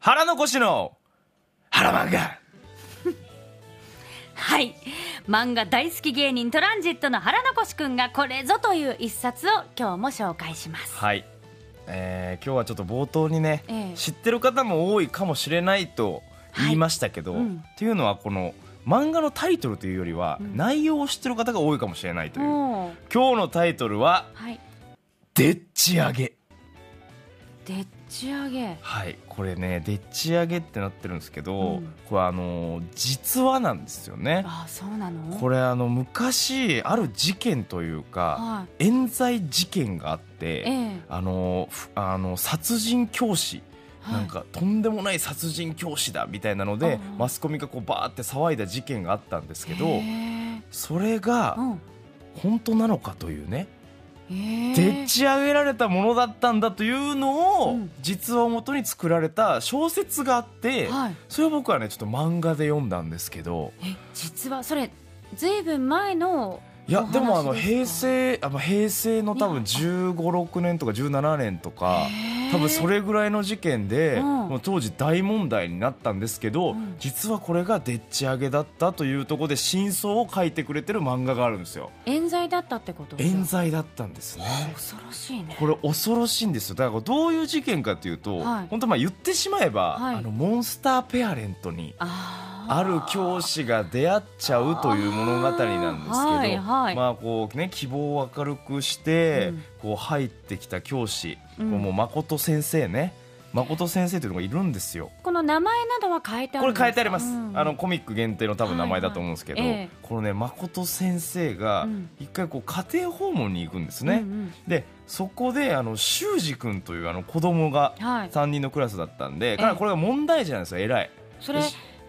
腹残しの腹漫画。はい。漫画大好き芸人トランジットの腹残しくんがこれぞという一冊を今日も紹介します。はい、えー今日はちょっと冒頭にね、ええ。知ってる方も多いかもしれないと言いましたけど、はい。うん。っていうのはこの漫画のタイトルというよりは、うん。内容を知ってる方が多いかもしれないという、今日のタイトルははい「でっち上げ。でっち上げ」はいこれねでっち上げってなってるんですけど、うん。これあのー実話なんですよね。あそうなの？これあの昔ある事件というかは冤罪事件があって、いええ。あのふあの殺人教師。はい。なんかとんでもない殺人教師だみたいなのでああマスコミがこうバーって騒いだ事件があったんですけどそれがうん。本当なのかというねでっち上げられたものだったんだというのをうん。実話をもとに作られた小説があってはい。それを僕はねちょっと漫画で読んだんですけど。え実はそれずいぶん前のいやでもあの平成あ平成の多分1 5 6年とか17年とか多分それぐらいの事件で、うん。もう当時大問題になったんですけど、うん。実はこれがでっち上げだったというところで真相を書いてくれてる漫画があるんですよ。冤罪だったってこと？冤罪だったんですね。恐ろしいね。これ恐ろしいんですよ。だからどういう事件かというと、はい。本当まあ言ってしまえば、はい。あのモンスターペアレントにあーある教師が出会っちゃうという物語なんですけど、はいはい。まあこうね希望を明るくして、うん。こう入ってきた教師、うん。もう誠先生ね。誠先生というのがいるんですよ。この名前などは変えてあこれるんですか？書いてあります、うん。あのコミック限定の多分名前だと思うんですけど、はいはい。ええこのね誠先生がうん。一回こう家庭訪問に行くんですね、うんうん。でそこであの修二君というあの子供がはい。3人のクラスだったんで、えこれが問題児なんですよ偉い。それ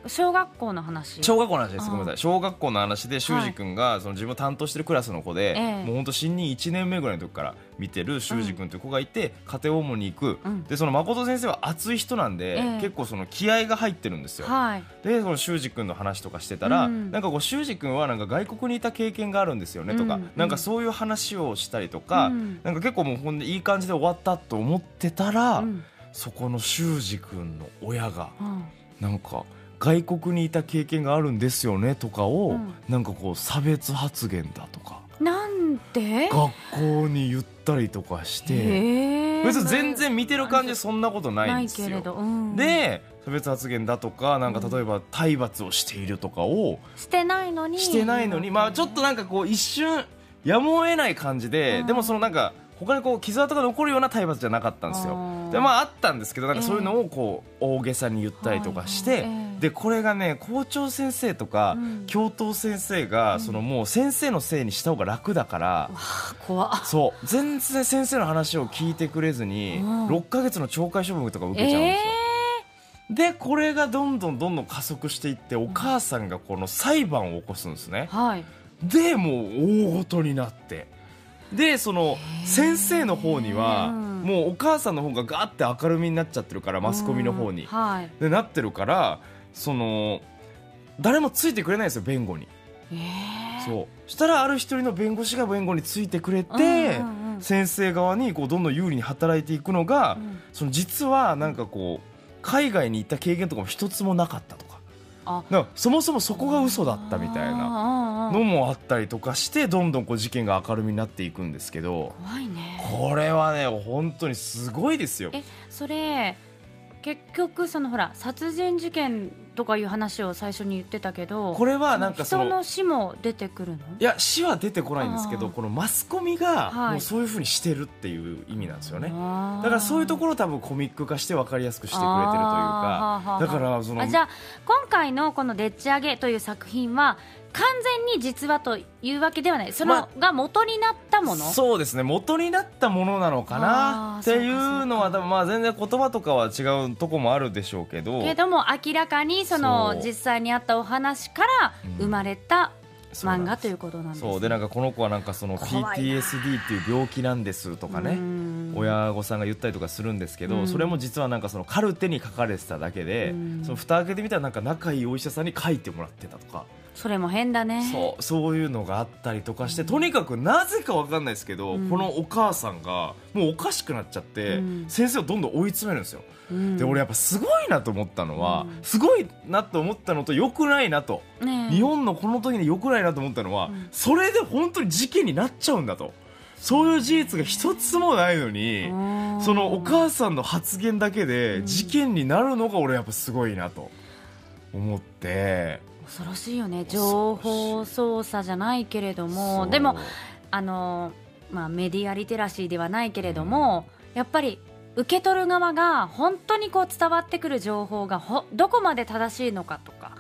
小学校の話？小学校の話です。ごめんなさい。小学校の話で修二君がその自分を担当してるクラスの子で、ええ。もう本当新任1年目ぐらいの時から見てる修二君という子がいて、家庭訪問に行く、うん。でその誠先生は熱い人なんで、ええ。結構その気合が入ってるんですよ、はい。でその修二君の話とかしてたら、うん。なんかこう修二君はなんか外国にいた経験があるんですよねとか、うん。なんかそういう話をしたりとか、うん。なんか結構もうほんでいい感じで終わったと思ってたら、うん。そこの修二君の親がうん。なんか外国にいた経験があるんですよねとかを、うん。なんかこう差別発言だとかなんで？学校に言ったりとかして別に全然見てる感じそんなことないんですよ。ないけれど、うん。で差別発言だとかなんか例えば体罰をしているとかをしてないのに。してないのに、まあちょっとなんかこう一瞬やむを得ない感じで、うん。でもそのなんか他にこう傷跡が残るような体罰じゃなかったんですよ。でまああったんですけどなんかそういうのをこう大げさに言ったりとかして、でこれがね校長先生とか、うん。教頭先生が、そのもう先生のせいにした方が楽だから、そう。全然先生の話を聞いてくれずに、うん。6ヶ月の懲戒処分とか受けちゃうんですよ、でこれがどんどんどんどん加速していってお母さんがこの裁判を起こすんですね、はい。でもう大ごとになってでその先生の方にはうん。もうお母さんの方がガーって明るみになっちゃってるからマスコミの方に。うんはい。でなってるからその誰もついてくれないんですよ弁護に。えー。そう。したらある一人の弁護士が弁護についてくれて、先生側にこうどんどん有利に働いていくのが、うん。その実はなんかこう海外に行った経験とかも一つもなかったとかそもそもそこが嘘だったみたいななのもあったりとかしてどんどんこう事件が明るみになっていくんですけど怖いね。これはね本当にすごいですよ。えそれ結局そのほら殺人事件とかいう話を最初に言ってたけどこれはなんかその人の死も出てくるの？いや死は出てこないんですけどこのマスコミがはい。もうそういうふうにしてるっていう意味なんですよね。だからそういうところを多分コミック化して分かりやすくしてくれてるというか。だからそのあじゃあ今回のこの「でっち上げ」という作品は完全に実話というわけではない。その、まが元になったもの？そうですね。元になったものなのかな？っていうのは多分まあ全然言葉とかは違うとこもあるでしょうけど。けども明らかにその実際にあったお話からうん。生まれた漫画ということなんですね。そう。でなんかこの子はなんかその PTSD っていう病気なんですとかね。うん親御さんが言ったりとかするんですけど、うん。それも実はなんかそのカルテに書かれてただけで、うん。その蓋開けてみたらなんか仲いいお医者さんに書いてもらってたとか、それも変だね。そうそういうのがあったりとかして、とにかくなぜかわかんないですけど、うん。このお母さんがもうおかしくなっちゃって、うん。先生をどんどん追い詰めるんですよ。うん。で俺やっぱすごいなと思ったのは、うん。すごいなと思ったのと良くないなと、ねえ。日本のこの時に良くないなと思ったのは、うん。それで本当に事件になっちゃうんだとそういう事実が一つもないのに、うん。そのお母さんの発言だけで事件になるのが俺やっぱすごいなと思って。恐ろしいよね。情報操作じゃないけれども。でもあの、まあ、メディアリテラシーではないけれども、やっぱり受け取る側が本当にこう伝わってくる情報がほどこまで正しいのかとか。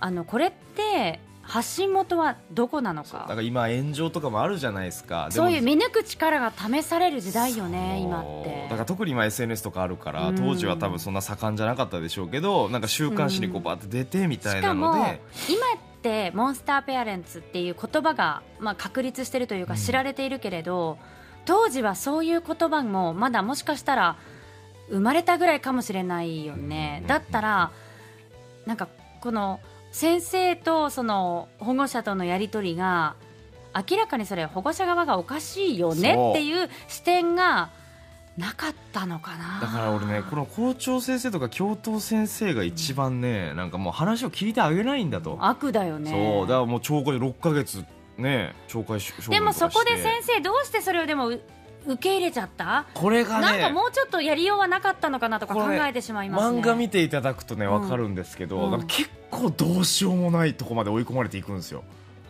あのこれって発信元はどこなのだかから今炎上とかもあるじゃないですか。そういう見抜く力が試される時代よね今って。だから特に今 SNS とかあるからうん。当時は多分そんな盛んじゃなかったでしょうけどなんか週刊誌にこうバーって出てみたいなのしかもで今ってモンスターペアレンツっていう言葉が、まあ、確立してるというかうん知られているけれど、当時はそういう言葉もまだもしかしたら生まれたぐらいかもしれないよね、うん。だったらなんかこの先生とその保護者とのやり取りが明らかにそれ保護者側がおかしいよねっていう視点がなかったのかな。だから俺ねこの校長先生とか教頭先生が一番ねなんかもう話を聞いてあげないんだと、悪だよね。そう。だからもう懲戒6ヶ月ね懲戒でもそこで先生どうしてそれをでもう受け入れちゃった？これがねなんかもうちょっとやりようはなかったのかなとか考えてしまいますね。漫画見ていただくとねうん。分かるんですけど、うん。結構どうしようもないとこまで追い込まれていくんですよ。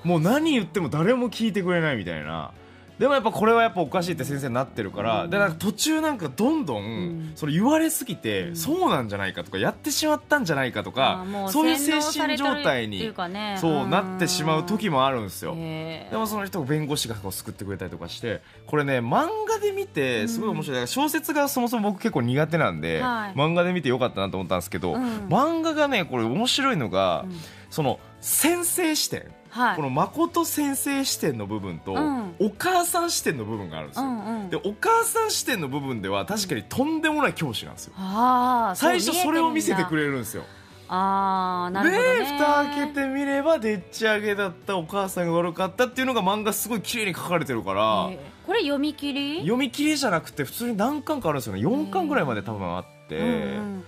もう何言っても誰も聞いてくれないみたいなでもやっぱこれはやっぱおかしいって先生になってるから、うん。でなんか途中なんかどんどん、ん。それ言われすぎて、うんそうなんじゃないかとかやってしまったんじゃないかとあかそういう精神状態にそうなってしまう時もあるんですよ。でもその人が弁護士がこう救ってくれたりとかしてこれね漫画で見てすごい面白い、小説がそもそも僕結構苦手なんで、はい。漫画で見てよかったなと思ったんですけど、うん。漫画がねこれ面白いのが、うん。その先生視点、はい。この誠先生視点の部分と、うん。お母さん視点の部分があるんですよ、うんうん。でお母さん視点の部分では確かにとんでもない教師なんですよ。あー最初それを見せてくれれるんですよ。ああなるほどね。で蓋開けてみればでっち上げだったお母さんが悪かったっていうのが漫画すごい綺麗に書かれてるから、へーこれ読み切り？読み切りじゃなくて普通に何巻かあるんですよね。4巻ぐらいまで多分あって、うんうん。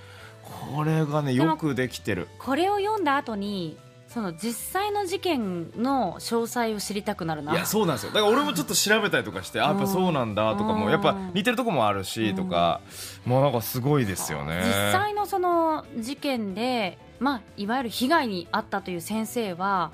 これがねよくできてる。これを読んだ後にその実際の事件の詳細を知りたくなるな。いやそうなんですよ。だから俺もちょっと調べたりとかしてあやっぱそうなんだとかうん。もやっぱ似てるとこもあるしとかもうなんかすごいですよね。実際のその事件で、まあ、いわゆる被害に遭ったという先生は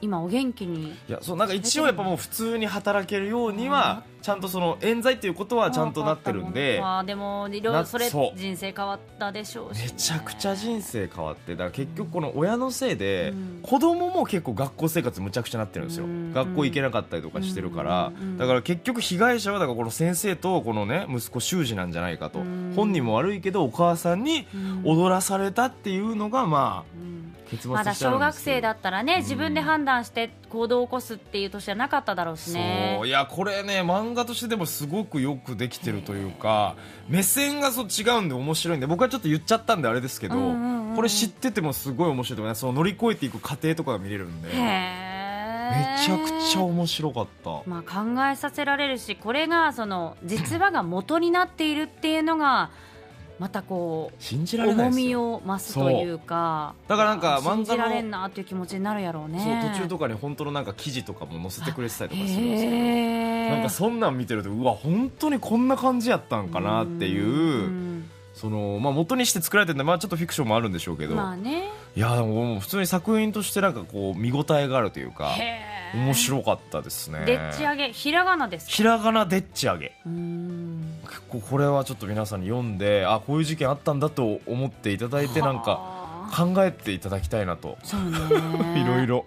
今お元気にいやそうなんか一応やっぱもう普通に働けるようにはちゃんとその冤罪っていうことはちゃんとなってるんであでもいろいなろそれ人生変わったでしょう。しね、めちゃくちゃ人生変わってだから結局この親のせいでうん。子供も結構学校生活むちゃくちゃなってるんですよ。うん。学校行けなかったりとかしてるから。うんだから結局被害者はだからこの先生とこのね息子修二なんじゃないかと。うん。本人も悪いけどお母さんにうん。踊らされたっていうのがまあうん。結末まだ小学生だったらね、うん自分で判断して行動を起こすっていう年じゃなかっただろうしね。そう。いやこれね漫画としてでもすごくよくできてるというか目線がそう違うんで面白いんで僕はちょっと言っちゃったんであれですけど、うんうんうん。これ知っててもすごい面白いと思います。その乗り越えていく過程とかが見れるんでへめえちゃくちゃ面白かった、まあ、考えさせられるしこれがその実話が元になっているっていうのがまたこ信じうられない重みを増すというかだからなんか漫画の信じられんなっていう気持ちになるやろうね。そう途中とかに本当のなんか記事とかも載せてくれてたりとかするんですよ。へえなんかそんなん見てるとうわ本当にこんな感じやったんかなっていううんその、まあ、元にして作られてるんで、まあ、ちょっとフィクションもあるんでしょうけど、まあね。いやでももう普通に作品としてなんかこう見応えがあるというか。へえ面白かったですね。でっち上げひらがなですか？ひらがなでっち上げ。うん。結構これはちょっと皆さんに読んであこういう事件あったんだと思っていただいてなんかはあ考えていただきたいなと。そうね。いろいろ。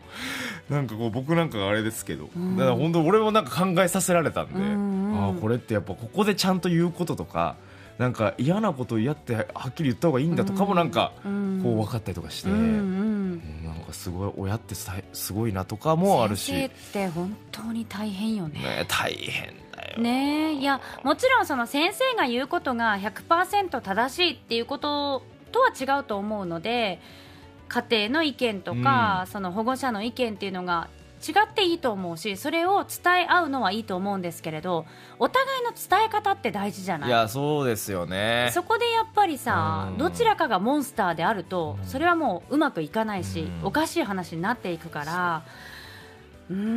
なんかこう僕なんかがあれですけど、ん。だから本当俺もなんか考えさせられたんで、うんうん。あこれってやっぱここでちゃんと言うこととかなんか嫌なことを嫌ってはっきり言った方がいいんだとかもなんかうん。こう分かったりとかして、うんうんうん。なんかすごい親ってさすごいなとかもあるし、先生って本当に大変よね。ね、大変だだよ。ねえ。いやもちろんその先生が言うことが100%正しいっていうこととは違うと思うので家庭の意見とか、その保護者の意見っていうのが違っていいと思うしそれを伝え合うのはいいと思うんですけれどお互いの伝え方って大事じゃない？いやそうですよね。そこでやっぱりさうん。どちらかがモンスターであるとうん。それはもううまくいかないしうん。おかしい話になっていくからうん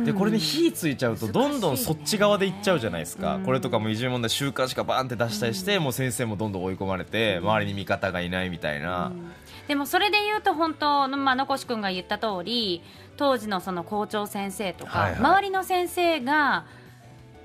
でこれに火ついちゃうとどんどんそっち側で行っちゃうじゃないですか、うん。これとかもいじめ問題週刊誌がバーンって出したりして、もう先生もどんどん追い込まれて、周りに味方がいないみたいな、うん。でもそれで言うと本当の、まあ、のこし君が言った通り当時のその校長先生とか、はいはい。周りの先生が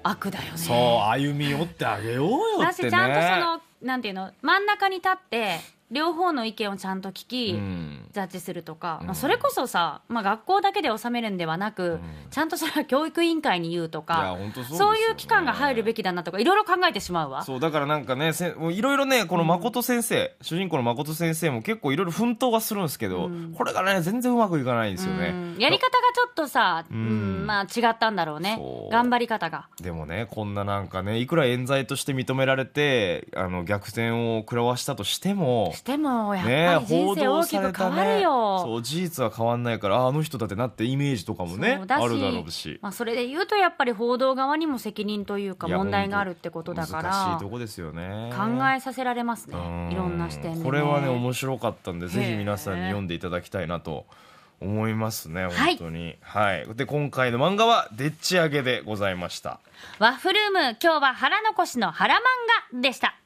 悪だよね。そう歩み寄ってあげようよってね。だしちゃんとそのなんていうの真ん中に立って両方の意見をちゃんと聞き、うんジャッジするとか、うん。まあ、それこそさ、まあ、学校だけで収めるんではなく、ん。ちゃんとそれは教育委員会に言うとかそうそういう機関が入るべきだなとかいろいろ考えてしまうわ。そうだからなんかねせもういろいろねこの誠先生、主人公の誠先生も結構いろいろ奮闘はするんですけど、うん。これがね全然うまくいかないんですよね、うん。やり方がちょっとさ、ううんんまあ、違ったんだろうね。頑張り方が。でもねこんななんかねいくら冤罪として認められてあの逆転を食らわしたとしてもしてもやっねぱり人生大きく変わるよ、そう事実は変わんないからああの人だってなってイメージとかもねあるだろうし。まあ、それで言うとやっぱり報道側にも責任というか問題があるってことだか難しいらとこですよね。考えさせられますね。うん。いろんな視点で、ね、これはね面白かったんでぜひ皆さんに読んでいただきたいなと思いますねはい。本当に。はい、で今回の漫画はでっち上げでございました。ワッフルーム今日は腹残しの腹漫画でした